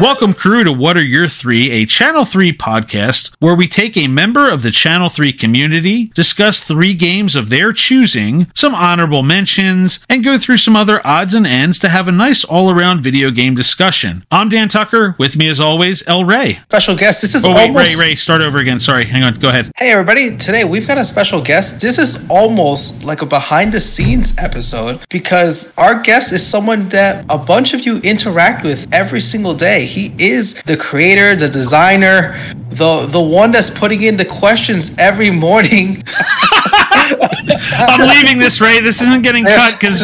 Welcome, crew, to What Are Your Three, a Channel 3 podcast where we take a member of the Channel 3 community, discuss three games of their choosing, some honorable mentions, and go through some other odds and ends to have a nice all around video game discussion. I'm Dan Tucker. With me, as always, El Rey. Special guest. This is Oh, wait, almost. Ray, Ray, start over again. Sorry, hang on. Go ahead. Hey everybody! Today we've got a special guest. This is almost like a behind the scenes episode because our guest is someone that a bunch of you interact with every single day. He is the creator, the designer, the the one that's putting in the questions every morning. I'm leaving this, Ray. This isn't getting cut because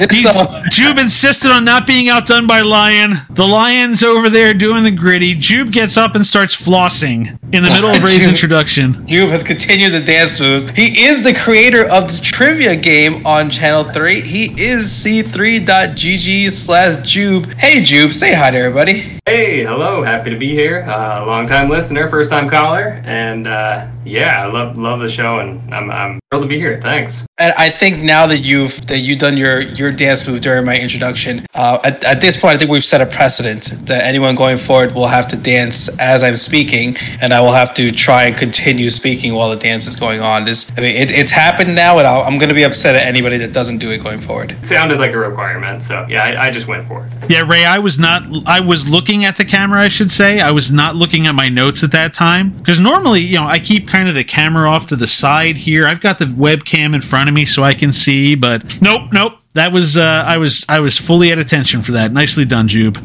It's, uh, Joob insisted on not being outdone by Lion. The Lion's over there doing the gritty. Joob gets up and starts flossing in the middle of Ray's Joob. introduction. Joob has continued the dance moves. He is the creator of the trivia game on Channel 3. He is c3.gg slash Joob. Hey Joob, say hi to everybody. Hey, hello, happy to be here. Uh, long time listener, first time caller, and uh, yeah, I love love the show, and I'm, I'm thrilled to be here. Thanks. And I think now that you've that you've done your your dance move during my introduction, uh, at, at this point, I think we've set a precedent that anyone going forward will have to dance as I'm speaking, and I will have to try and continue speaking while the dance is going on. This, I mean, it, it's happened now, and I'll, I'm going to be upset at anybody that doesn't do it going forward. It sounded like a requirement, so yeah, I, I just went for it. Yeah, Ray, I was not. I was looking at the camera, I should say. I was not looking at my notes at that time because normally, you know, I keep kind of the camera off to the side here. I've got the webcam in front me so I can see, but nope, nope. That was uh, I was I was fully at attention for that. Nicely done, Joob.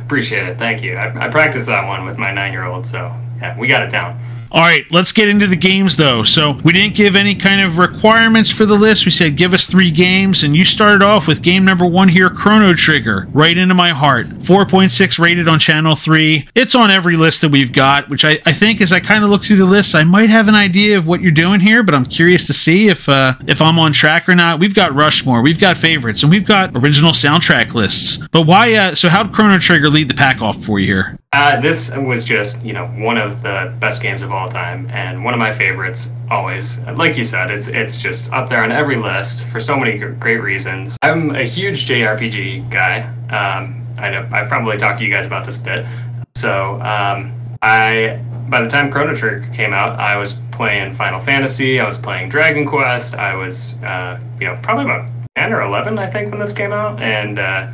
Appreciate it. Thank you. I, I practiced that one with my nine year old, so yeah, we got it down. All right, let's get into the games though. So, we didn't give any kind of requirements for the list. We said give us three games, and you started off with game number one here Chrono Trigger, right into my heart. 4.6 rated on Channel 3. It's on every list that we've got, which I, I think as I kind of look through the list, I might have an idea of what you're doing here, but I'm curious to see if, uh, if I'm on track or not. We've got Rushmore, we've got favorites, and we've got original soundtrack lists. But why, uh, so how'd Chrono Trigger lead the pack off for you here? Uh, this was just you know one of the best games of all time, and one of my favorites always. Like you said, it's it's just up there on every list for so many great reasons. I'm a huge JRPG guy. Um, I know I probably talked to you guys about this a bit. So um, I by the time Chrono Trigger came out, I was playing Final Fantasy. I was playing Dragon Quest. I was uh, you know probably about ten or eleven, I think, when this came out, and uh,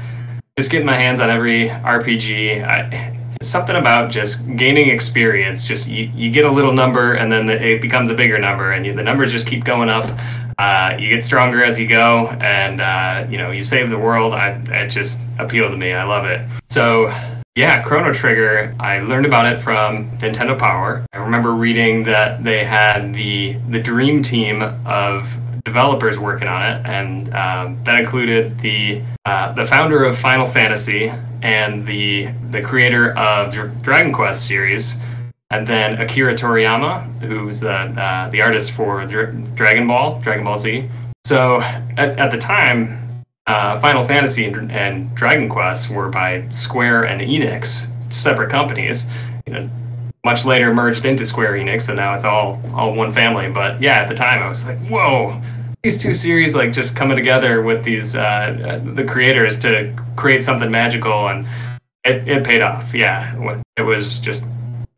just getting my hands on every RPG. I, something about just gaining experience. Just you, you get a little number, and then the, it becomes a bigger number, and you, the numbers just keep going up. Uh, you get stronger as you go, and uh, you know you save the world. I, it just appealed to me. I love it. So yeah, Chrono Trigger. I learned about it from Nintendo Power. I remember reading that they had the the dream team of developers working on it, and um, that included the uh, the founder of Final Fantasy and the the creator of Dr- Dragon Quest series, and then Akira Toriyama, who's the uh, the artist for Dr- Dragon Ball, Dragon Ball Z. So at, at the time, uh, Final Fantasy and, and Dragon Quest were by Square and Enix, separate companies. You know, much later merged into Square Enix, and now it's all all one family. But yeah, at the time, I was like, whoa. These two series like just coming together with these uh, uh, the creators to create something magical, and it, it paid off. Yeah, it was just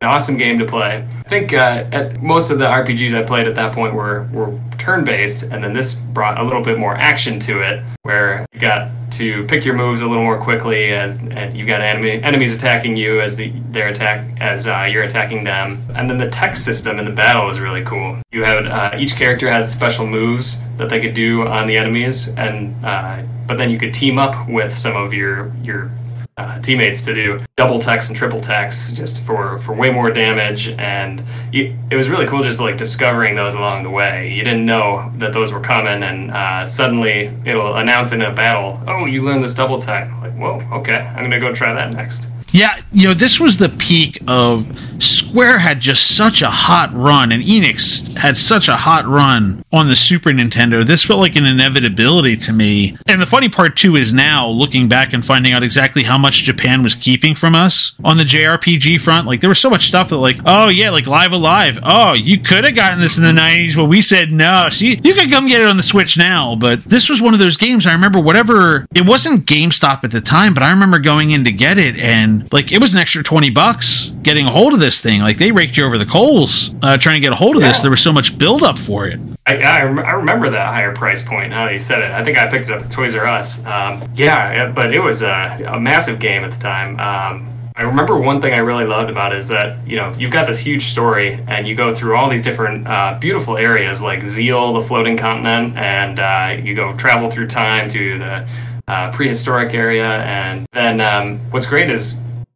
awesome game to play. I think uh, at most of the RPGs I played at that point were were turn based, and then this brought a little bit more action to it, where you got to pick your moves a little more quickly as and you've got enemy enemies attacking you as the their attack as uh, you're attacking them, and then the tech system in the battle was really cool. You had uh, each character had special moves that they could do on the enemies, and uh, but then you could team up with some of your your uh, teammates to do double techs and triple techs just for, for way more damage. And you, it was really cool just like discovering those along the way. You didn't know that those were coming and uh, suddenly it'll announce in a battle oh you learned this double tech like whoa okay i'm gonna go try that next Yeah, you know, this was the peak of Square had just such a hot run, and Enix had such a hot run on the Super Nintendo. This felt like an inevitability to me. And the funny part, too, is now looking back and finding out exactly how much Japan was keeping from us on the JRPG front. Like, there was so much stuff that, like, oh, yeah, like Live A Live. Oh, you could have gotten this in the 90s, but we said no. See, you could come get it on the Switch now. But this was one of those games I remember, whatever, it wasn't GameStop at the time, but I remember going in to get it and like it was an extra 20 bucks getting a hold of this thing. Like they raked you over the coals uh, trying to get a hold of this. There was so much buildup for it. I, I, rem- I remember that higher price point now that you said it. I think I picked it up at Toys R Us. Um, yeah, it- but it was a, a massive game at the time. Um, I remember one thing I really loved about it is that, you know, you've got this huge story and you go through all these different uh, beautiful areas like Zeal, the floating continent, and uh, you go travel through time to the uh, prehistoric area. And then um, what's great is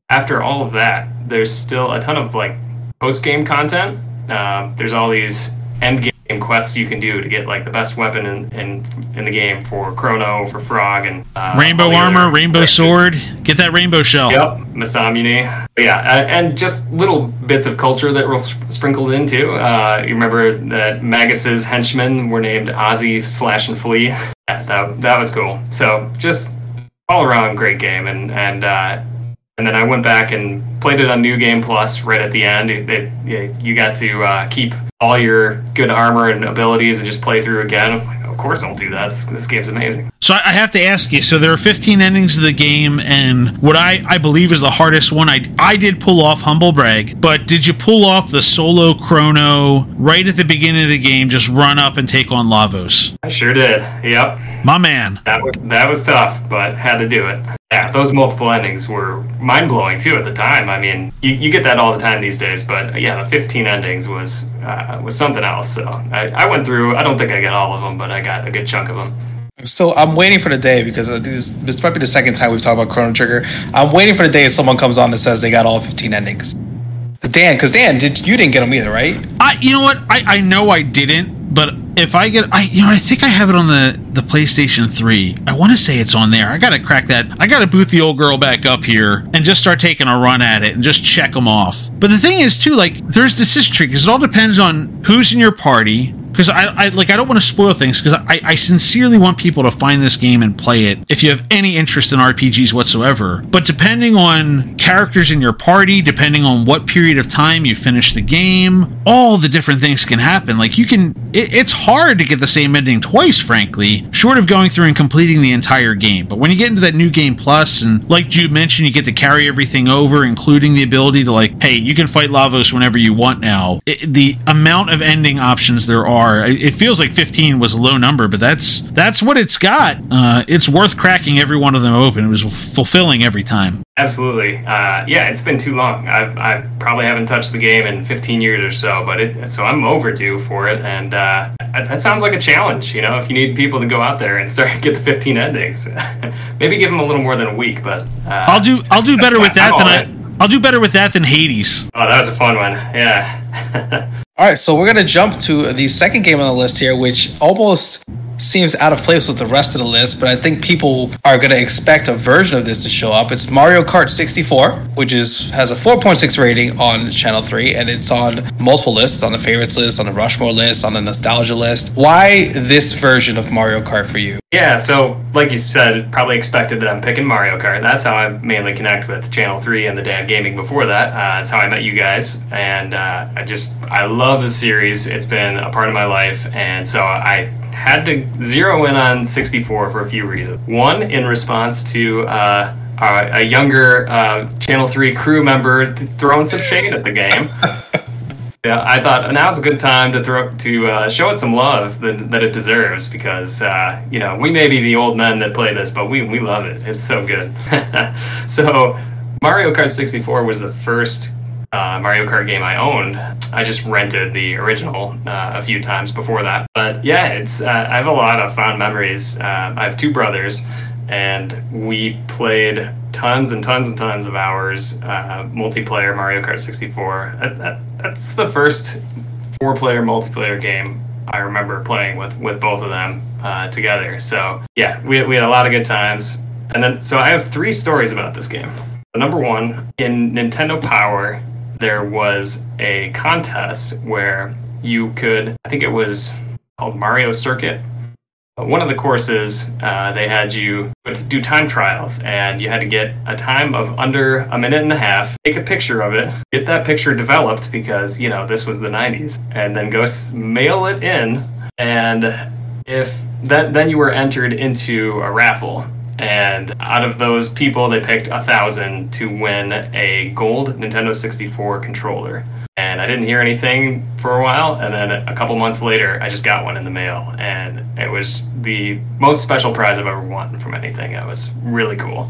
after all of that, there's still a ton of like post game content. Um, there's all these end game quests you can do to get like the best weapon in in, in the game for Chrono, for Frog, and uh, rainbow armor, rainbow sword. Get that rainbow shell. Yep, Masamune. But yeah, uh, and just little bits of culture that were sp- sprinkled into. Uh, you remember that Magus's henchmen were named Ozzy, Slash, and Flea. Yeah, that that was cool. So just all around great game, and and uh, and then I went back and played it on New Game Plus right at the end. It, it, you got to uh, keep all your good armor and abilities and just play through again. I'm like, of course, I'll do that. This, this game's amazing. So I I have to ask you. So there are 15 endings of the game, and what I, I believe is the hardest one. I I did pull off humble brag, but did you pull off the solo chrono right at the beginning of the game? Just run up and take on Lavos. I sure did. Yep. My man. That was that was tough, but had to do it. Yeah, those multiple endings were mind blowing too at the time. I mean, you, you get that all the time these days, but yeah, the 15 endings was uh, was something else. So I, I went through. I don't think I got all of them, but I got a good chunk of them. I'm still I'm waiting for the day because uh, this, this might be the second time we've talked about Chrono Trigger. I'm waiting for the day someone comes on and says they got all 15 endings. Dan, because Dan, did you didn't get them either, right? I you know what? I I know I didn't, but if I get I you know I think I have it on the the PlayStation 3. I want to say it's on there. I got to crack that. I got to boot the old girl back up here and just start taking a run at it and just check them off. But the thing is too like there's decision tree because it all depends on who's in your party because I, I like I don't want to spoil things because I, I sincerely want people to find this game and play it if you have any interest in RPGs whatsoever. But depending on characters in your party, depending on what period of time you finish the game, all the different things can happen. Like you can, it, it's hard to get the same ending twice, frankly, short of going through and completing the entire game. But when you get into that new game plus, and like Joob mentioned, you get to carry everything over, including the ability to like, hey, you can fight Lavos whenever you want now. It, the amount of ending options there are, it it feels like 15 was a low number, but that's that's what it's got. Uh, it's worth cracking every one of them open. It was fulfilling every time. Absolutely. Uh, yeah, it's been too long. I've, I probably haven't touched the game in 15 years or so, but it, so I'm overdue for it. And uh, that sounds like a challenge. You know, if you need people to go out there and start get the 15 endings, maybe give them a little more than a week. But uh, I'll do I'll do better with that I'm than I. I'll do better with that than Hades. Oh, that was a fun one. Yeah. All right, so we're gonna jump to the second game on the list here, which almost seems out of place with the rest of the list, but I think people are gonna expect a version of this to show up. It's Mario Kart 64, which is has a 4.6 rating on Channel 3, and it's on multiple lists, on the favorites list, on the Rushmore list, on the nostalgia list. Why this version of Mario Kart for you? Yeah, so like you said, probably expected that I'm picking Mario Kart. That's how I mainly connect with Channel 3 and the Dad Gaming before that. Uh, that's how I met you guys. And uh, I just, I love the series. It's been a part of my life. And so I had to zero in on 64 for a few reasons. One, in response to uh, a, a younger uh, Channel 3 crew member th- throwing some shade at the game. Yeah, I thought now's a good time to throw to uh, show it some love that, that it deserves because uh, you know we may be the old men that play this, but we we love it. It's so good. so Mario Kart 64 was the first uh, Mario Kart game I owned. I just rented the original uh, a few times before that, but yeah, it's uh, I have a lot of fond memories. Uh, I have two brothers, and we played tons and tons and tons of hours uh, multiplayer Mario Kart 64. That, that, that's the first four-player multiplayer game I remember playing with with both of them uh, together. So yeah, we we had a lot of good times. And then so I have three stories about this game. So number one, in Nintendo Power, there was a contest where you could I think it was called Mario Circuit. One of the courses uh, they had you do time trials and you had to get a time of under a minute and a half take a picture of it get that picture developed because you know this was the 90s and then go mail it in and if that then you were entered into a raffle and out of those people, they picked a thousand to win a gold Nintendo 64 controller. And I didn't hear anything for a while, and then a couple months later, I just got one in the mail, and it was the most special prize I've ever won from anything. It was really cool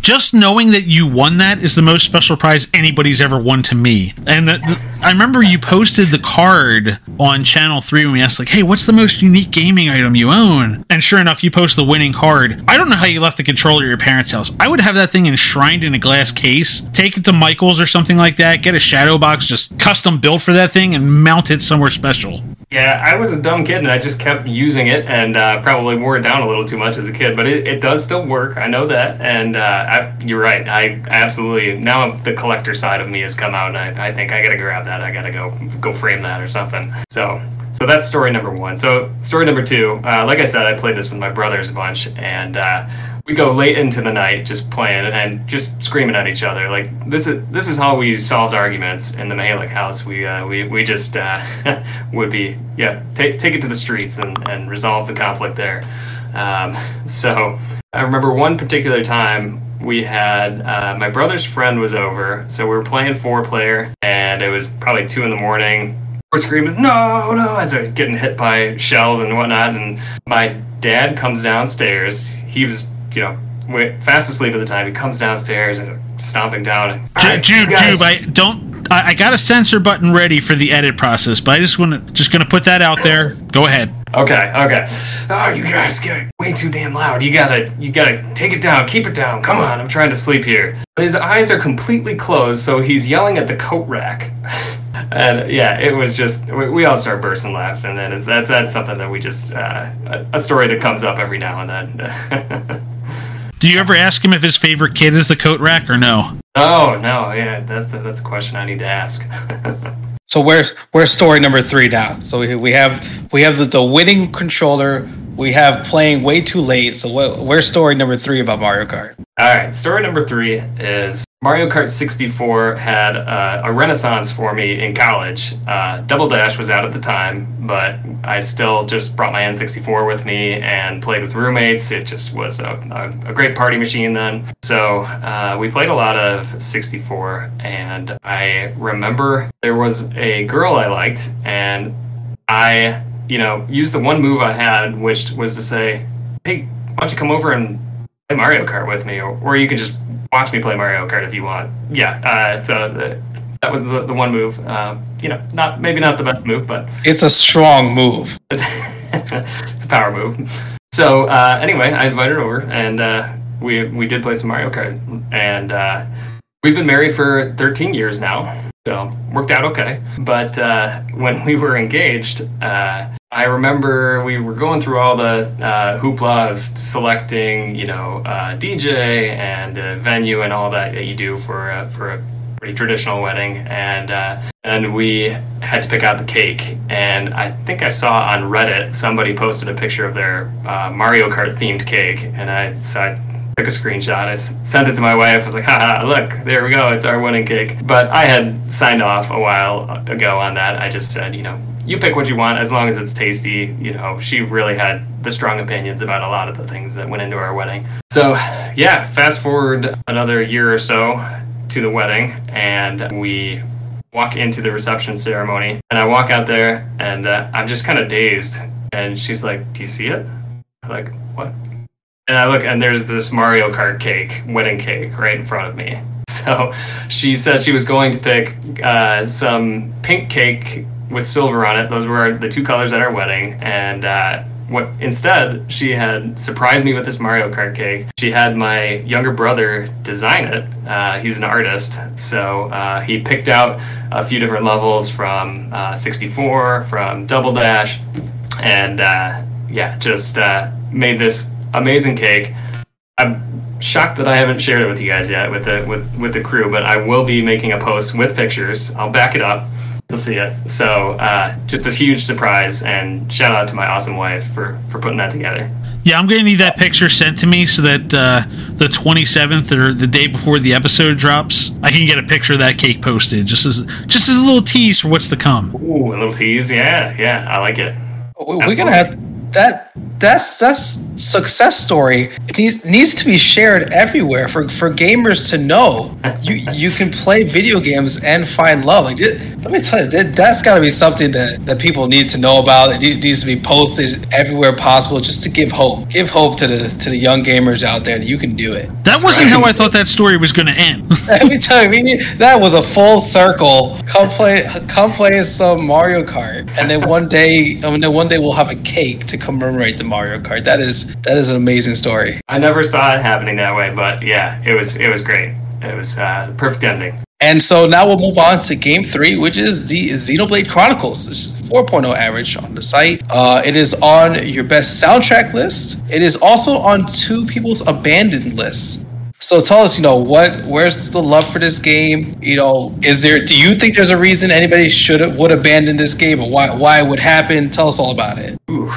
just knowing that you won that is the most special prize anybody's ever won to me. And the, I remember you posted the card on Channel 3 when we asked, like, hey, what's the most unique gaming item you own? And sure enough, you post the winning card. I don't know how you left the controller at your parents' house. I would have that thing enshrined in a glass case, take it to Michael's or something like that, get a shadow box just custom built for that thing, and mount it somewhere special. Yeah, I was a dumb kid and I just kept using it and uh, probably wore it down a little too much as a kid, but it, it does still work. I know that. And uh, I, you're right. I absolutely, now the collector side of me has come out and I, I think I got to grab that. I got to go go frame that or something. So so that's story number one. So story number two, uh, like I said, I played this with my brothers a bunch, and uh, we go late into the night just playing and just screaming at each other. Like this is this is how we solved arguments in the Mahalik house. We uh, we we just uh, would be yeah take take it to the streets and and resolve the conflict there. Um, so I remember one particular time we had uh, my brother's friend was over, so we were playing four player, and it was probably two in the morning. We're screaming, no, no, as they're getting hit by shells and whatnot. And my dad comes downstairs. He was you know, went fast asleep at the time. He comes downstairs and stomping down. Right, Joob, Joob, I don't. I, I got a censor button ready for the edit process, but I just want to just to put that out there. Go ahead. Okay, okay. Oh, you guys get way too damn loud. You gotta, you gotta take it down. Keep it down. Come on, I'm trying to sleep here. His eyes are completely closed, so he's yelling at the coat rack. and yeah, it was just we, we all start bursting laughing, and that's that's something that we just uh, a, a story that comes up every now and then. Do you ever ask him if his favorite kid is the coat rack or no? Oh no, yeah, that's a, that's a question I need to ask. so where's where's story number three now? So we, we have we have the, the winning controller. We have playing way too late. So what, where's story number three about Mario Kart? All right, story number three is Mario Kart 64 had uh, a renaissance for me in college. Uh, Double Dash was out at the time, but I still just brought my N64 with me and played with roommates. It just was a, a, a great party machine then. So uh, we played a lot of 64, and I remember there was a girl I liked, and I, you know, used the one move I had, which was to say, hey, why don't you come over and Mario Kart with me, or, or you can just watch me play Mario Kart if you want. Yeah, uh, so the, that was the, the one move. Uh, you know, not maybe not the best move, but it's a strong move. It's, it's a power move. So uh, anyway, I invited her over, and uh, we we did play some Mario Kart, and uh, we've been married for 13 years now. So worked out okay. But uh, when we were engaged, I remember we were going through all the uh, hoopla of selecting, you know, uh, DJ and uh, venue and all that that you do for a, for a pretty traditional wedding, and uh, and we had to pick out the cake. And I think I saw on Reddit somebody posted a picture of their uh, Mario Kart themed cake, and I so I took a screenshot. I sent it to my wife. I was like, haha, look, there we go. It's our wedding cake. But I had signed off a while ago on that. I just said, you know, you pick what you want as long as it's tasty. You know, she really had the strong opinions about a lot of the things that went into our wedding. So, yeah, fast forward another year or so to the wedding, and we walk into the reception ceremony. And I walk out there, and uh, I'm just kind of dazed. And she's like, Do you see it? I'm like, what? And I look, and there's this Mario Kart cake, wedding cake, right in front of me. So she said she was going to pick uh, some pink cake with silver on it. Those were the two colors at our wedding, and uh, what instead she had surprised me with this Mario Kart cake. She had my younger brother design it. Uh, he's an artist, so uh, he picked out a few different levels from uh, 64, from Double Dash, and uh, yeah, just uh, made this amazing cake. I'm shocked that I haven't shared it with you guys yet with the with with the crew, but I will be making a post with pictures. I'll back it up you'll see it. So uh, just a huge surprise, and shout out to my awesome wife for for putting that together. Yeah, I'm gonna need that picture sent to me so that uh, the 27th or the day before the episode drops, I can get a picture of that cake posted, just as just as a little tease for what's to come. Ooh, a little tease, yeah, yeah, I like it. We're gonna have that that's that's success story. It needs needs to be shared everywhere for for gamers to know. You you can play video games and find love. Like let me tell you, that, that's got to be something that that people need to know about. It needs to be posted everywhere possible, just to give hope. Give hope to the to the young gamers out there that you can do it. That wasn't how I thought that story was going to end. let me tell you, we need, that was a full circle. Come play, come play some Mario Kart, and then one day, I mean, then one day we'll have a cake to commemorate the Mario Kart. That is that is an amazing story. I never saw it happening that way, but yeah, it was it was great. It was uh, perfect ending. And so now we'll move on to game three, which is the Xenoblade Chronicles. This is 4.0 average on the site. Uh, it is on your best soundtrack list. It is also on two people's abandoned lists. So tell us, you know, what, where's the love for this game? You know, is there? Do you think there's a reason anybody should would abandon this game, or why why it would happen? Tell us all about it. Ooh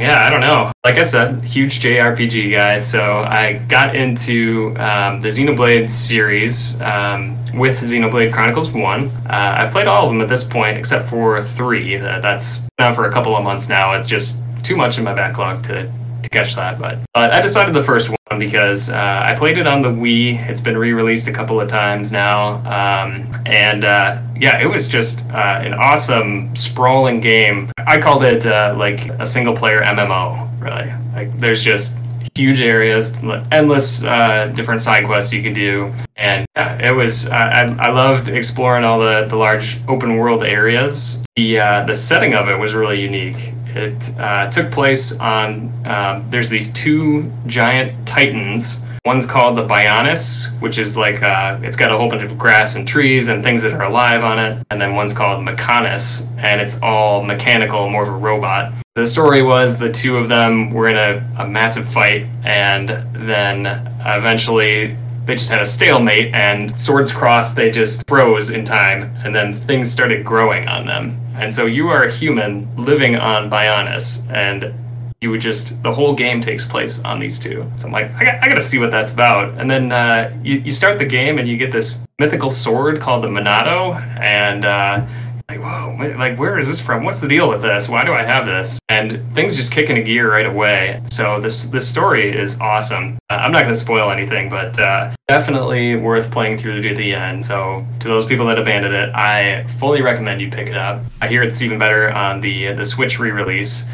yeah, I don't know. Like I said, huge JRPG guy. So I got into um, the Xenoblade series um, with Xenoblade Chronicles 1. Uh, I've played all of them at this point except for 3. Uh, that's now for a couple of months now. It's just too much in my backlog to, to catch that. But, but I decided the first one because uh, I played it on the Wii. It's been re-released a couple of times now, um, and uh, yeah, it was just uh, an awesome sprawling game. I called it uh, like a single-player MMO. Really, like there's just huge areas, endless uh, different side quests you could do, and yeah, it was. I, I loved exploring all the the large open world areas. The uh, the setting of it was really unique it uh, took place on. Um, there's these two giant titans. One's called the Bionis, which is like uh, it's got a whole bunch of grass and trees and things that are alive on it. And then one's called Mechonis, and it's all mechanical, more of a robot. The story was the two of them were in a, a massive fight, and then eventually they just had a stalemate and swords crossed they just froze in time and then things started growing on them and so you are a human living on Bionis, and you would just the whole game takes place on these two. So I'm like, I got, I got to see what that's about. And then uh, you you start the game and you get this mythical sword called the Monado, and uh, like, whoa, like where is this from? What's the deal with this? Why do I have this? And things just kick into gear right away. So this this story is awesome. Uh, I'm not going to spoil anything, but uh, definitely worth playing through to the end. So to those people that abandoned it, I fully recommend you pick it up. I hear it's even better on the the Switch re-release,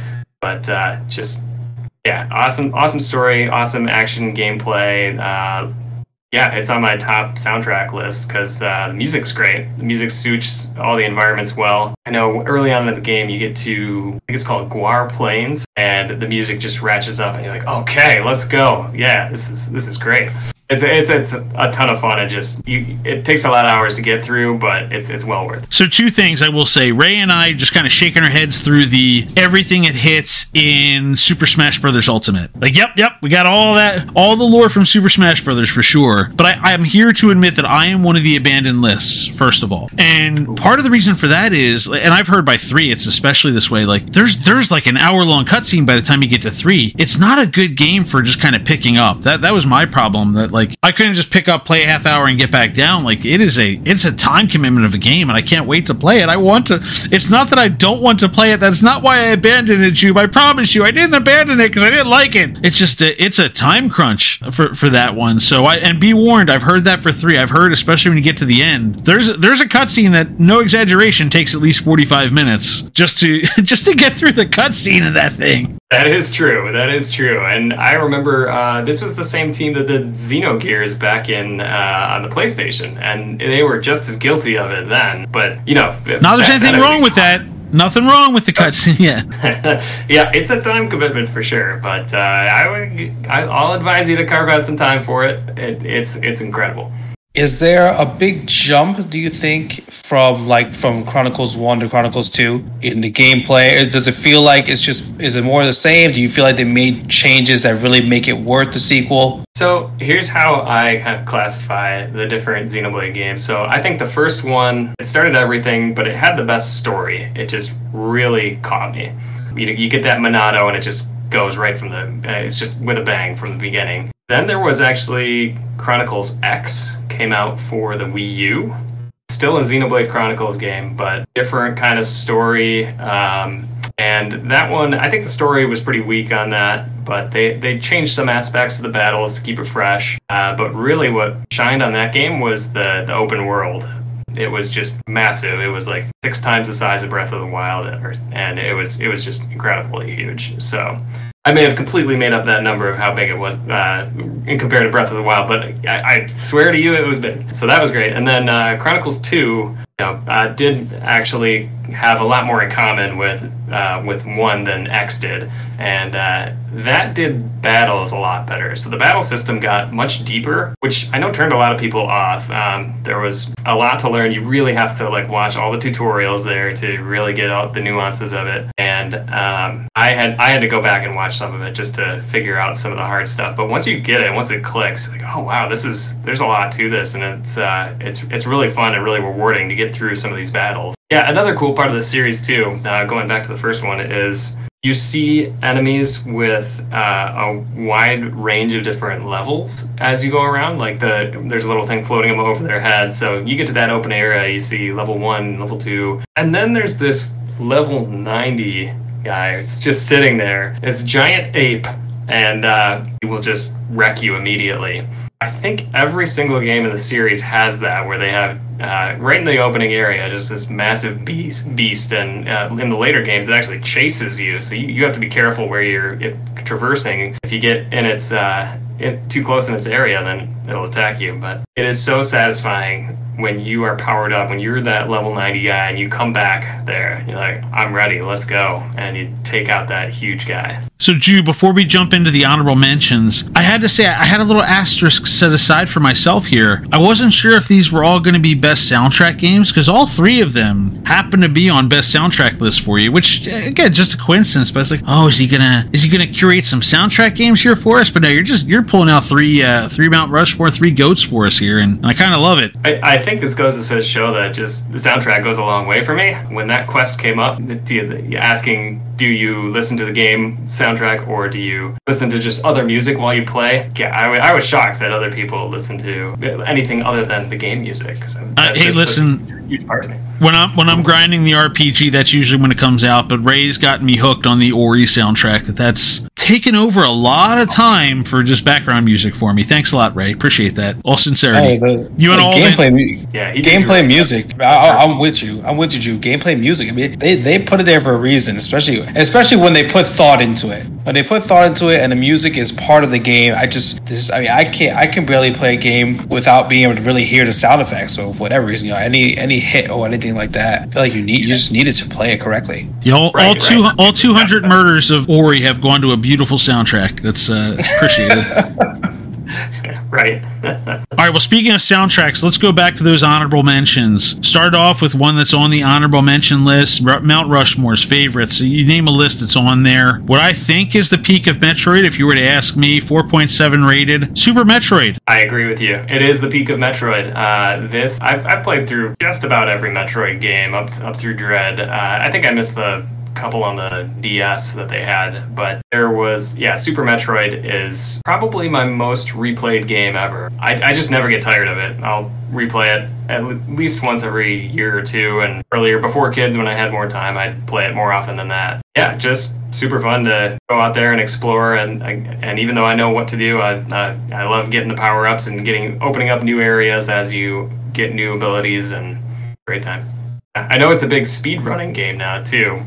but uh, just yeah, awesome, awesome story, awesome action gameplay. Yeah, it's on my top soundtrack list because uh, the music's great. The music suits all the environments well. I know early on in the game you get to, I think it's called Gaur Plains, and the music just ratchets up, and you're like, okay, let's go. Yeah, this is this is great. It's it's it's a ton of fun. It just you, it takes a lot of hours to get through, but it's it's well worth. It. So two things I will say: Ray and I just kind of shaking our heads through the everything it hits in Super Smash Brothers Ultimate. Like, yep, yep, we got all that, all the lore from Super Smash Brothers for sure. But I, I'm here to admit that I am one of the abandoned lists first of all, and part of the reason for that is, and I've heard by three, it's especially this way. Like, there's there's like an hour long cutscene by the time you get to three. It's not a good game for just kind of picking up. That that was my problem. That like like I couldn't just pick up, play a half hour, and get back down. Like it is a it's a time commitment of a game, and I can't wait to play it. I want to. It's not that I don't want to play it. That's not why I abandoned it, you. I promise you, I didn't abandon it because I didn't like it. It's just a, it's a time crunch for for that one. So I and be warned, I've heard that for three. I've heard, especially when you get to the end, there's there's a cutscene that no exaggeration takes at least forty five minutes just to just to get through the cutscene of that thing. That is true. That is true. And I remember uh, this was the same team that did Xenogears back in uh, on the PlayStation, and they were just as guilty of it then. But you know, now there's anything wrong with that. Nothing wrong with the cutscene. Yeah. yeah, it's a time commitment for sure. But uh, I would, I, I'll advise you to carve out some time for it. it it's it's incredible. Is there a big jump, do you think, from like from Chronicles One to Chronicles Two in the gameplay? Does it feel like it's just is it more the same? Do you feel like they made changes that really make it worth the sequel? So here's how I kind of classify the different Xenoblade games. So I think the first one it started everything, but it had the best story. It just really caught me. You you get that Monado, and it just goes right from the. Uh, it's just with a bang from the beginning. Then there was actually Chronicles X came out for the Wii U. still a Xenoblade Chronicles game, but different kind of story. Um, and that one, I think the story was pretty weak on that, but they, they changed some aspects of the battles to keep it fresh. Uh, but really, what shined on that game was the, the open world. It was just massive. It was like six times the size of Breath of the Wild, and it was it was just incredibly huge. So I may have completely made up that number of how big it was uh, in compared to Breath of the Wild, but I, I, swear to you, it was big. So that was great. And then uh, Chronicles Two, you know, uh, did actually have a lot more in common with uh, with one than X did, and uh, that did battles a lot better. So the battle system got much deeper, which I know turned a lot of people off. Um, there was a lot to learn. You really have to like watch all the tutorials there to really get out the nuances of it. And um, I had I had to go back and watch some of it just to figure out some of the hard stuff. But once you get it, once it clicks, like oh wow, this is there's a lot to this, and it's uh, it's it's really fun and really rewarding to get through some of these battles. Yeah, another cool part of the series too, uh, going back to the first one, is you see enemies with uh, a wide range of different levels as you go around. Like the there's a little thing floating over their head, so you get to that open area, you see level one, level two, and then there's this level 90 guy who's just sitting there. It's a giant ape, and uh, he will just wreck you immediately. I think every single game in the series has that, where they have uh, right in the opening area, just this massive beast, beast and uh, in the later games, it actually chases you. So you, you have to be careful where you're traversing. If you get in its uh, too close in its area, then it'll attack you. But it is so satisfying when you are powered up, when you're that level 90 guy and you come back there, you're like, I'm ready, let's go. And you take out that huge guy. So, Ju, before we jump into the honorable mentions, I had to say I had a little asterisk set aside for myself here. I wasn't sure if these were all going to be best soundtrack games because all three of them happen to be on best soundtrack list for you. Which again, just a coincidence. But it's like, oh, is he gonna is he gonna curate some soundtrack games here for us? But no, you're just you're pulling out three uh, three Mount Rushmore, three goats for us here, and I kind of love it. I, I, think this goes to show that just the soundtrack goes a long way for me. When that quest came up, asking do you listen to the game soundtrack or do you listen to just other music while you play? Yeah, I, I was shocked that other people listen to anything other than the game music. Uh, hey, listen. huge part of me. When I'm when I'm grinding the RPG, that's usually when it comes out. But Ray's gotten me hooked on the Ori soundtrack. That that's taken over a lot of time for just background music for me. Thanks a lot, Ray. Appreciate that. All sincerity. Hey, the, you and all gameplay. yeah, gameplay music. I, am with you. I'm with you, Drew. Gameplay music. I mean, they they put it there for a reason, especially especially when they put thought into it. When they put thought into it, and the music is part of the game. I just this. I mean, I can't. I can barely play a game without being able to really hear the sound effects. or whatever reason, you know, any any hit or anything like that, I feel like you need you just needed to play it correctly. Yeah, all, right, all right. two all 200 murders of Ori have gone to a beautiful soundtrack. That's uh, appreciated. right. All right. Well, speaking of soundtracks, let's go back to those honorable mentions. Start off with one that's on the honorable mention list Mount Rushmore's favorites. You name a list that's on there. What I think is the peak of Metroid, if you were to ask me, 4.7 rated, Super Metroid. I agree with you. It is the peak of Metroid. Uh, this, I've, I've played through just about every Metroid game up, up through Dread. Uh, I think I missed the couple on the DS that they had, but there was yeah, Super Metroid is probably my most replayed game ever. I, I just never get tired of it. I'll replay it at least once every year or two. And earlier, before kids, when I had more time, I'd play it more often than that. Yeah, just super fun to go out there and explore. And and even though I know what to do, I I, I love getting the power ups and getting opening up new areas as you get new abilities and great time. I know it's a big speed running game now too,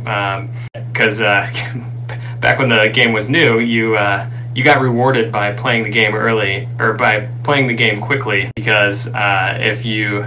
because um, uh, back when the game was new, you uh, you got rewarded by playing the game early or by playing the game quickly because uh, if you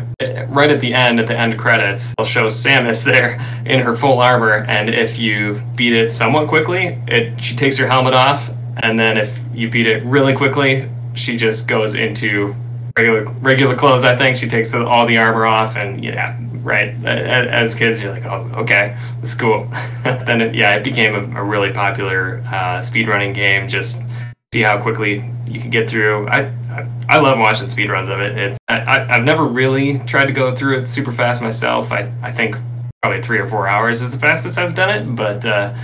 right at the end at the end credits, they'll show Samus there in her full armor, and if you beat it somewhat quickly, it she takes her helmet off, and then if you beat it really quickly, she just goes into regular regular clothes. I think she takes all the armor off, and yeah, right. As kids, you're like, oh, okay, that's cool. then it, yeah, it became a, a really popular uh, speedrunning game. Just see how quickly you can get through. I I, I love watching speedruns of it. It's I, I've never really tried to go through it super fast myself. I I think probably three or four hours is the fastest I've done it, but uh,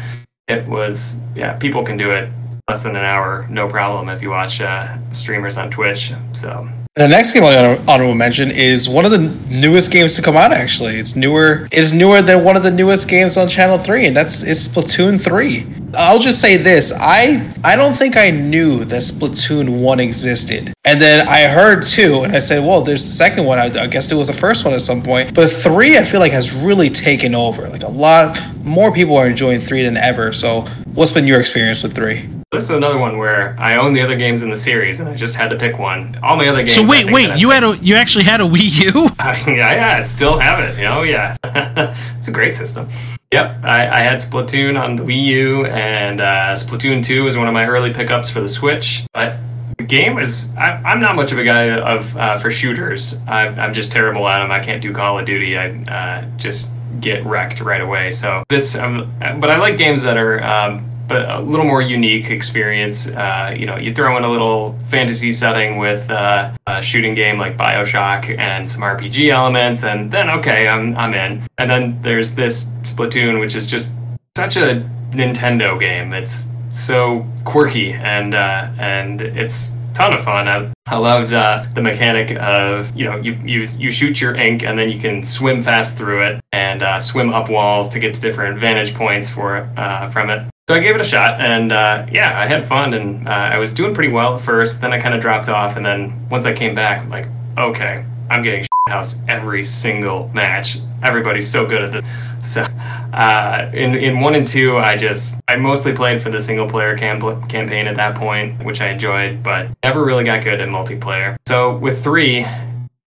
it was yeah, people can do it less than an hour, no problem if you watch uh, streamers on Twitch. So The next game on honorable mention is one of the newest games to come out. Actually, it's newer. Is newer than one of the newest games on Channel Three, and that's it's Splatoon Three. I'll just say this: I I don't think I knew that Splatoon One existed, and then I heard two, and I said, "Well, there's the second one. I, I guess it was the first one at some point." But three, I feel like has really taken over. Like a lot more people are enjoying three than ever. So, what's been your experience with three? This is another one where I own the other games in the series, and I just had to pick one. All my other games. So wait, wait, you had a you actually had a Wii U? I, yeah, yeah, I still have it. Oh yeah, it's a great system. Yep, I, I, had Splatoon on the Wii U, and uh, Splatoon 2 was one of my early pickups for the Switch. But the game is, I, am not much of a guy of uh, for shooters. I, am just terrible at them. I can't do Call of Duty. I uh, just get wrecked right away. So this, um, but I like games that are um, but a little more unique experience. Uh, you know, you throw in a little fantasy setting with uh, a shooting game like Bioshock and some RPG elements, and then okay, I'm I'm in. And then there's this Splatoon, which is just such a Nintendo game. It's so quirky and uh, and it's ton of fun. I, I loved uh, the mechanic of you know you, you you shoot your ink and then you can swim fast through it and uh, swim up walls to get to different vantage points for uh, from it. So I gave it a shot, and uh, yeah, I had fun, and uh, I was doing pretty well at first. Then I kind of dropped off, and then once I came back, I'm like, okay, I'm getting house every single match. Everybody's so good at this. So uh, in in one and two, I just I mostly played for the single player cam- campaign at that point, which I enjoyed, but never really got good at multiplayer. So with three,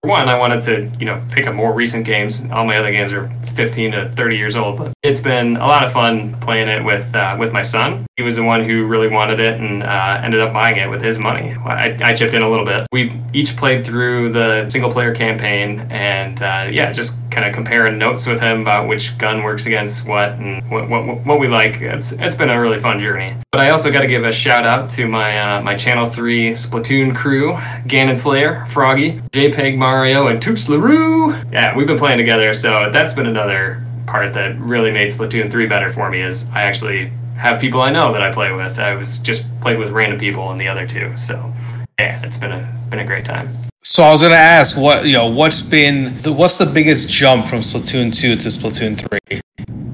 one, I wanted to, you know, pick up more recent games. All my other games are 15 to 30 years old, but it's been a lot of fun playing it with uh, with my son. He was the one who really wanted it and uh, ended up buying it with his money. I, I, chipped in a little bit. We've each played through the single player campaign, and uh, yeah, just kind of comparing notes with him about which gun works against what and what, what, what we like. It's it's been a really fun journey. But I also got to give a shout out to my uh, my Channel Three Splatoon crew: Ganon Slayer, Froggy, JPEG Mario, and Toots Larue. Yeah, we've been playing together, so that's been another part that really made Splatoon 3 better for me is I actually have people I know that I play with. I was just played with random people in the other two. So yeah, it's been a been a great time. So I was gonna ask what you know what's been the, what's the biggest jump from Splatoon 2 to Splatoon 3?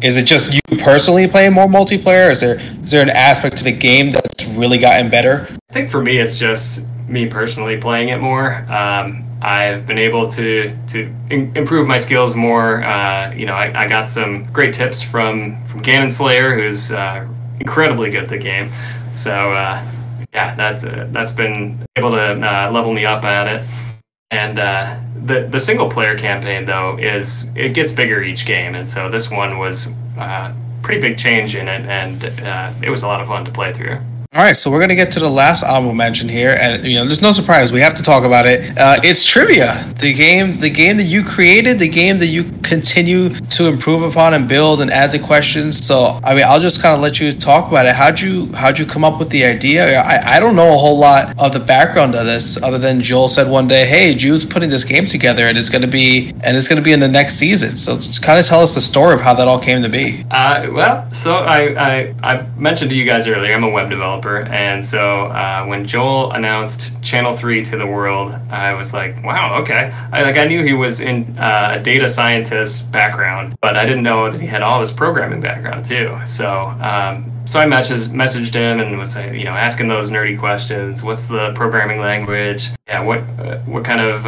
Is it just you personally playing more multiplayer? Is there is there an aspect to the game that's really gotten better? I think for me it's just me personally playing it more. Um, I've been able to to in, improve my skills more. Uh, you know, I, I, got some great tips from from Ganon Slayer, who's uh, incredibly good at the game. So uh, yeah, that uh, that's been able to uh, level me up at it. And uh, the the single player campaign though is it gets bigger each game, and so this one was pretty big change in it, and it was a lot of fun to play through. All right, so we're gonna get to the last honorable mention here, and you know, there's no surprise. We have to talk about it. Uh, it's trivia, the game, the game that you created, the game that you continue to improve upon and build and add the questions. So, I mean, I'll just kind of let you talk about it. How'd you how'd you come up with the idea? I, I don't know a whole lot of the background of this, other than Joel said one day, "Hey, Joob's putting this game together, and it's gonna be and it's gonna be in the next season." So, kind of tell us the story of how that all came to be. Uh, well, so I, I I mentioned to you guys earlier, I'm a web developer developer, and so uh, when Joel announced Channel Three to the world, I was like, "Wow, okay." I like I knew he was in uh, a data scientist background, but I didn't know that he had all his programming background too. So um, so I messaged messaged him and was you know asking those nerdy questions. What's the programming language? Yeah, what uh, what kind of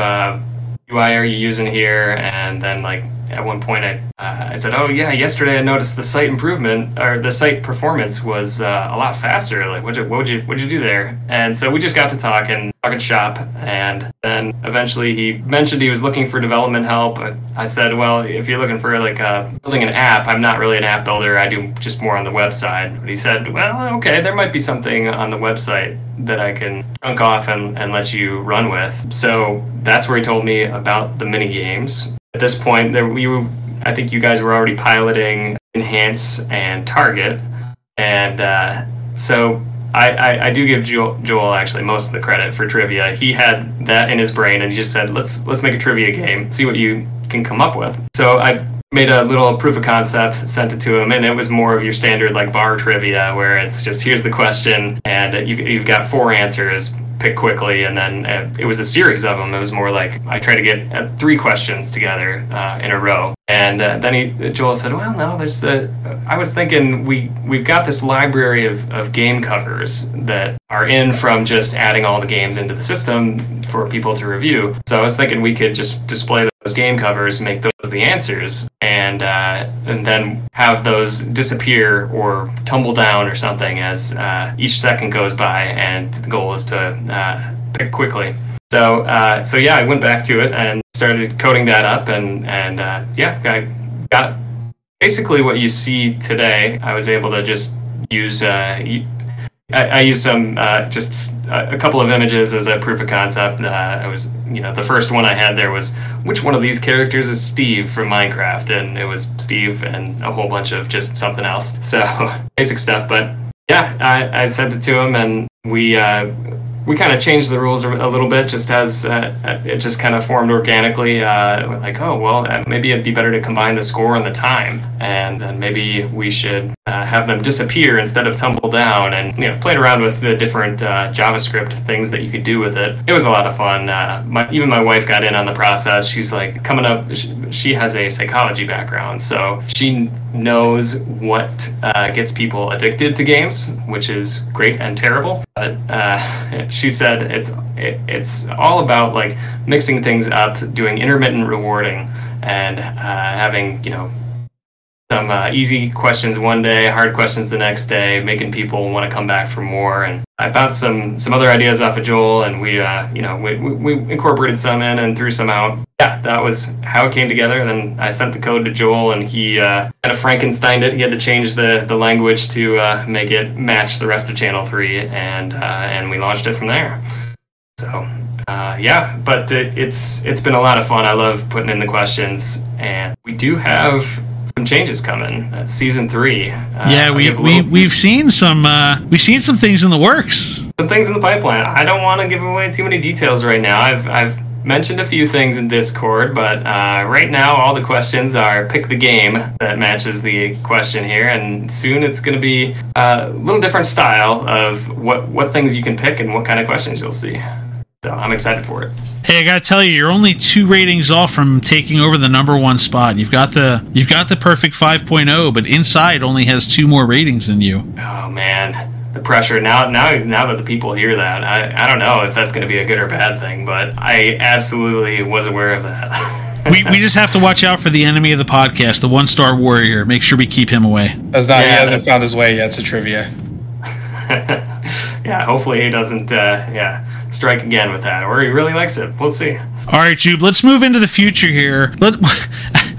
UI uh, are you using here? And then like at one point I, uh, I said, oh yeah, yesterday I noticed the site improvement or the site performance was uh, a lot faster. Like, what would you what would you do there? And so we just got to talk talking, talking shop, and then eventually he mentioned he was looking for development help. I said, well, if you're looking for like uh, building an app, I'm not really an app builder. I do just more on the website. But he said, well, okay, there might be something on the website that I can chunk off and, and let you run with. So that's where he told me about the mini games at this point, there we I think you guys were already piloting Enhance and Target, and uh, so I, I, I, do give Joel, Joel, actually most of the credit for trivia. He had that in his brain, and he just said, "Let's let's make a trivia game, see what you can come up with." So I made a little proof of concept, sent it to him, and it was more of your standard like bar trivia, where it's just here's the question, and you've, you've got four answers pick quickly, and then uh, it was a series of them. It was more like I tried to get uh, three questions together uh, in a row, and uh, then he Joel said, "Well, no, there's the. I was thinking we we've got this library of, of game covers that are in from just adding all the games into the system for people to review. So I was thinking we could just display those game covers, make those the answers, and uh, and then have those disappear or tumble down or something as uh, each second goes by. And the goal is to uh, pick quickly. So uh, so yeah, I went back to it and started coding that up, and and uh, yeah, I got basically what you see today. I was able to just use uh, I, I used some uh, just a couple of images as a proof of concept. Uh, I was, you know, the first one I had there was which one of these characters is Steve from Minecraft, and it was Steve and a whole bunch of just something else. So basic stuff, but yeah, I, I sent it to him, and we uh, we kind of changed the rules a little bit just as uh, it just kind of formed organically. Uh, like, oh, well, uh, maybe it'd be better to combine the score and the time. And then maybe we should uh, have them disappear instead of tumble down and, you know, played around with the different uh, JavaScript things that you could do with it. It was a lot of fun. Uh, my, even my wife got in on the process. She's like, coming up, she, she has a psychology background. So she knows what gets people addicted to games, which is great and terrible. But she said it's it, it's all about like mixing things up, doing intermittent rewarding, and uh, having you know some uh, easy questions one day, hard questions the next day, making people want to come back for more. And I found some some other ideas off of Joel, and we uh, you know we, we, we incorporated some in and threw some out. Yeah, that was how it came together. And then I sent the code to Joel, and he uh, kind of Frankensteined it. He had to change the the language to uh, make it match the rest of Channel Three, and uh, and we launched it from there. So uh, yeah, but it, it's it's been a lot of fun. I love putting in the questions, and we do have some changes coming. Uh, season three. Uh, yeah, we we we've seen some uh, we've seen some things in the works. Some things in the pipeline. I don't want to give away too many details right now. I've I've mentioned a few things in Discord, but uh, right now all the questions are pick the game that matches the question here, and soon it's going to be uh, a little different style of what what things you can pick and what kind of questions you'll see. So I'm excited for it. Hey, I gotta tell you, you're only two ratings off from taking over the number one spot. You've got the you've got the perfect 5.0, but Inside only has two more ratings than you. Oh man, the pressure now now now that the people hear that, I I don't know if that's going to be a good or bad thing, but I absolutely was aware of that. we, we just have to watch out for the enemy of the podcast, the one star warrior. Make sure we keep him away. That's not. Yeah, he hasn't found his way yet to trivia. yeah, hopefully he doesn't. Uh, yeah strike again with that, or he really likes it. We'll see. All right, Joob, let's move into the future here. Let,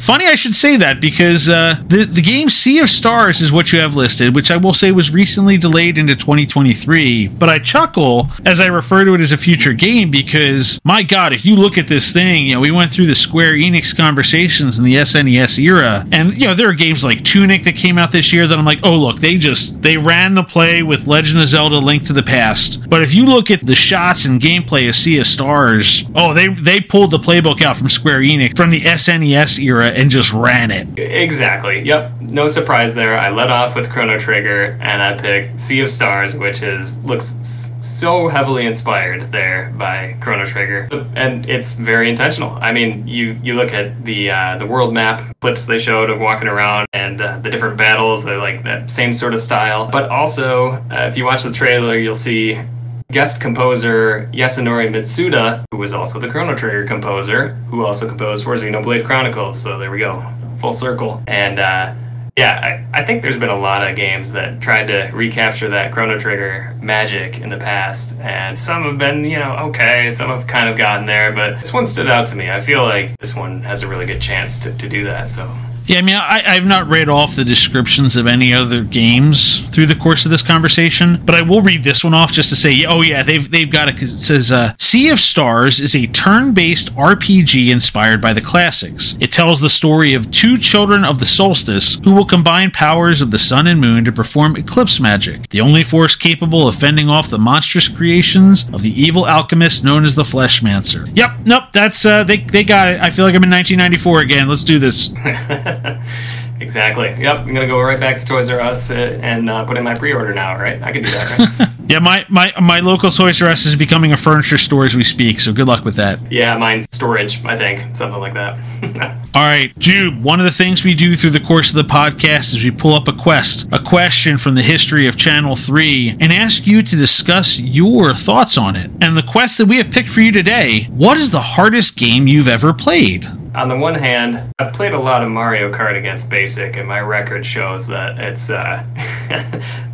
funny I should say that because uh, the, the game Sea of Stars is what you have listed, which I will say was recently delayed into 2023. But I chuckle as I refer to it as a future game because, my God, if you look at this thing, you know, we went through the Square Enix conversations in the SNES era, and, you know, there are games like Tunic that came out this year that I'm like, oh, look, they just, they ran the play with Legend of Zelda Link to the Past. But if you look at the shots and gameplay of Sea of Stars, oh, they, they they pulled the playbook out from Square Enix from the SNES era and just ran it. Exactly. Yep. No surprise there. I led off with Chrono Trigger and I picked Sea of Stars, which is looks so heavily inspired there by Chrono Trigger, and it's very intentional. I mean, you you look at the uh, the world map clips they showed of walking around and uh, the different battles, They're like that same sort of style. But also, uh, if you watch the trailer, you'll see guest composer Yasunori Mitsuda, who was also the Chrono Trigger composer, who also composed for Xenoblade Chronicles. So there we go, full circle. And uh, yeah, I, I, think there's been a lot of games that tried to recapture that Chrono Trigger magic in the past, and some have been, you know, okay, some have kind of gotten there, but this one stood out to me. I feel like this one has a really good chance to, to do that. So yeah, I mean, I, have not read off the descriptions of any other games through the course of this conversation, but I will read this one off just to say, oh yeah, they've they've got it because it says, uh, "Sea of Stars is a turn-based RPG inspired by the classics. It tells the story of two children of the solstice who will combine powers of the sun and moon to perform eclipse magic, the only force capable of fending off the monstrous creations of the evil alchemist known as the Fleshmancer." Yep, nope, that's uh, they they got it. I feel like I'm in 1994 again. Let's do this. exactly. Yep. I'm gonna go right back to Toys R Us uh, and uh, put in my pre-order now. Right? I can do that. Right? yeah, my, my my local Toys R Us is becoming a furniture store as we speak. So good luck with that. yeah, mine's storage. I think something like that. All right, Joob, one of the things we do through the course of the podcast is we pull up a quest, a question from the history of Channel 3, and ask you to discuss your thoughts on it. And the quest that we have picked for you today what is the hardest game you've ever played? On the one hand, I've played a lot of Mario Kart against Basic, and my record shows that it's uh,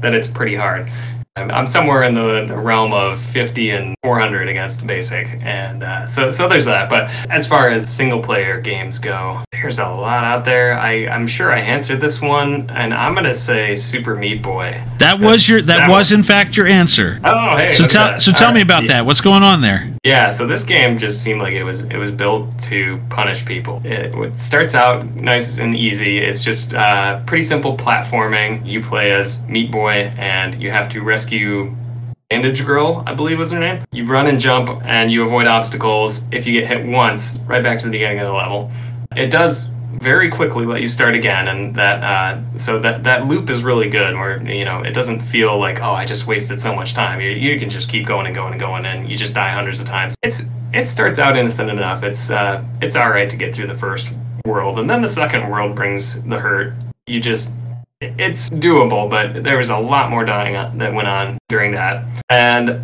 that it's pretty hard. I'm, I'm somewhere in the, the realm of 50 and 400 against Basic, and uh, so so there's that. But as far as single player games go, there's a lot out there. I I'm sure I answered this one, and I'm gonna say Super Meat Boy. That was your that, That was one. in fact your answer. Oh, hey. So tell that. so tell All me about Yeah. that. What's going on there? Yeah, so this game just seemed like it was it was built to punish people. It, it starts out nice and easy. It's just uh, pretty simple platforming. You play as Meat Boy, and you have to rescue Bandage Girl, I believe was her name. You run and jump, and you avoid obstacles. If you get hit once, right back to the beginning of the level. It does very quickly let you start again, and that uh, so that that loop is really good. Where you know it doesn't feel like oh I just wasted so much time. You, you can just keep going and going and going, and you just die hundreds of times. It's it starts out innocent enough. It's uh, it's all right to get through the first world, and then the second world brings the hurt. You just it's doable, but there was a lot more dying that went on during that, and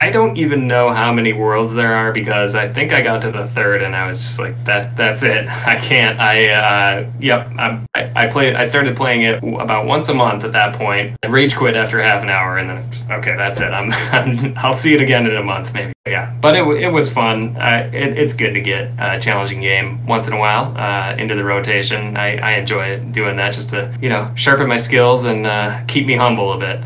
I don't even know how many worlds there are because I think I got to the third and I was just like that. That's it. I can't. I uh, yep. I, I I played. I started playing it about once a month at that point. I rage quit after half an hour and then okay, that's it. I'm, I'm I'll see it again in a month maybe. Yeah, but it, it was fun. It, it's good to get a challenging game once in a while uh, into the rotation. I, I enjoy doing that just to you know sharpen my skills and uh, keep me humble a bit.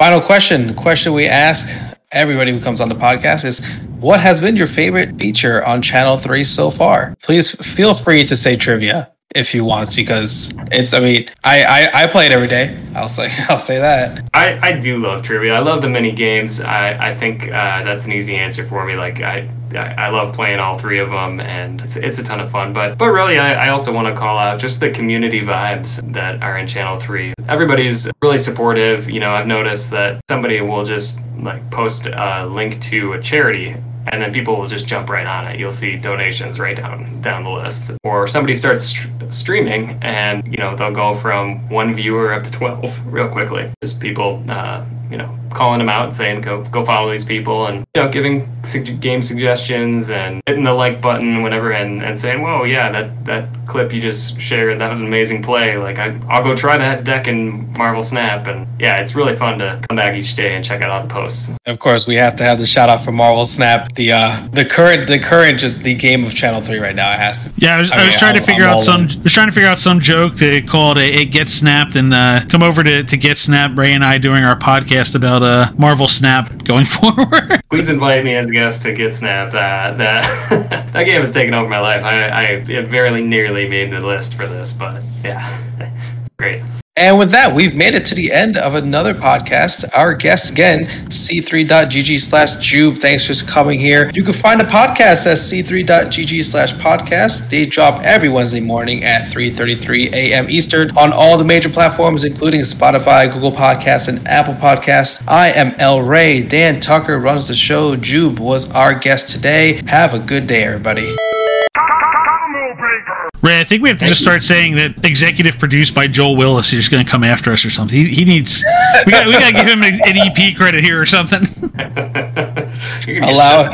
Final question. The question we ask everybody who comes on the podcast is what has been your favorite feature on Channel 3 so far? Please feel free to say trivia if you want because it's I mean, I I, I play it every day. I'll say I'll say that. I, I do love trivia. I love the mini games. I, I think uh, that's an easy answer for me. Like I, I I love playing all three of them, and it's, it's a ton of fun. But but really, I, I also want to call out just the community vibes that are in Channel Three. Everybody's really supportive. You know, I've noticed that somebody will just like post a link to a charity and then people will just jump right on it. You'll see donations right down down the list. Or somebody starts str- streaming, and you know they'll go from one viewer up to twelve real quickly. Just people, uh, you know, calling them out and saying go go follow these people, and you know giving sug- game suggestions and hitting the like button whenever, and, and saying, whoa, yeah, that that clip you just shared, that was an amazing play. Like I, I'll go try that deck in Marvel Snap, and yeah, it's really fun to come back each day and check out all the posts. Of course, we have to have the shout out for Marvel Snap. The uh the current the current just the game of Channel 3 right now. It has to Yeah, I was, I I was trying to I'm- figure I'm out some. in. I was trying to figure out some joke to call it a, a get snapped and uh, come over to, to get snapped. Rey and I doing our podcast about uh, Marvel Snap going forward. Please invite me as a guest to Get Snap. Uh, that that game has taken over my life. I, I it very nearly made the list for this, but yeah, great. And with that, we've made it to the end of another podcast. Our guest again, c3.gg slash Joob. Thanks for coming here. You can find the podcast at c3.gg slash podcast. They drop every Wednesday morning at 3.33 a.m. Eastern on all the major platforms, including Spotify, Google Podcasts, and Apple Podcasts. I am El Rey. Dan Tucker runs the show. Joob was our guest today. Have a good day, everybody. Rey, I think we have to just start saying that executive produced by Joel Willis is going to come after us or something. He, he needs. We got we got to give him an, an EP credit here or something. Allowed,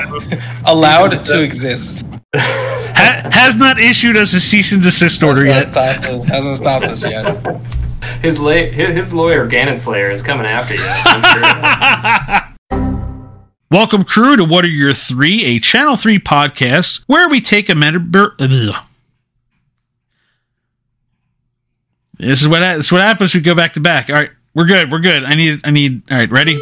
allowed to exist. Ha, has not issued us a cease and desist order yet. Hasn't stopped, hasn't stopped us yet. His, la- his his lawyer Ganon Slayer is coming after you. Welcome, crew, to What Are Your Three, a Channel 3 podcast where we take a member. Ugh. This is what ha- this is what happens. We go back to back. All right, we're good. We're good. I need. I need. All right, ready.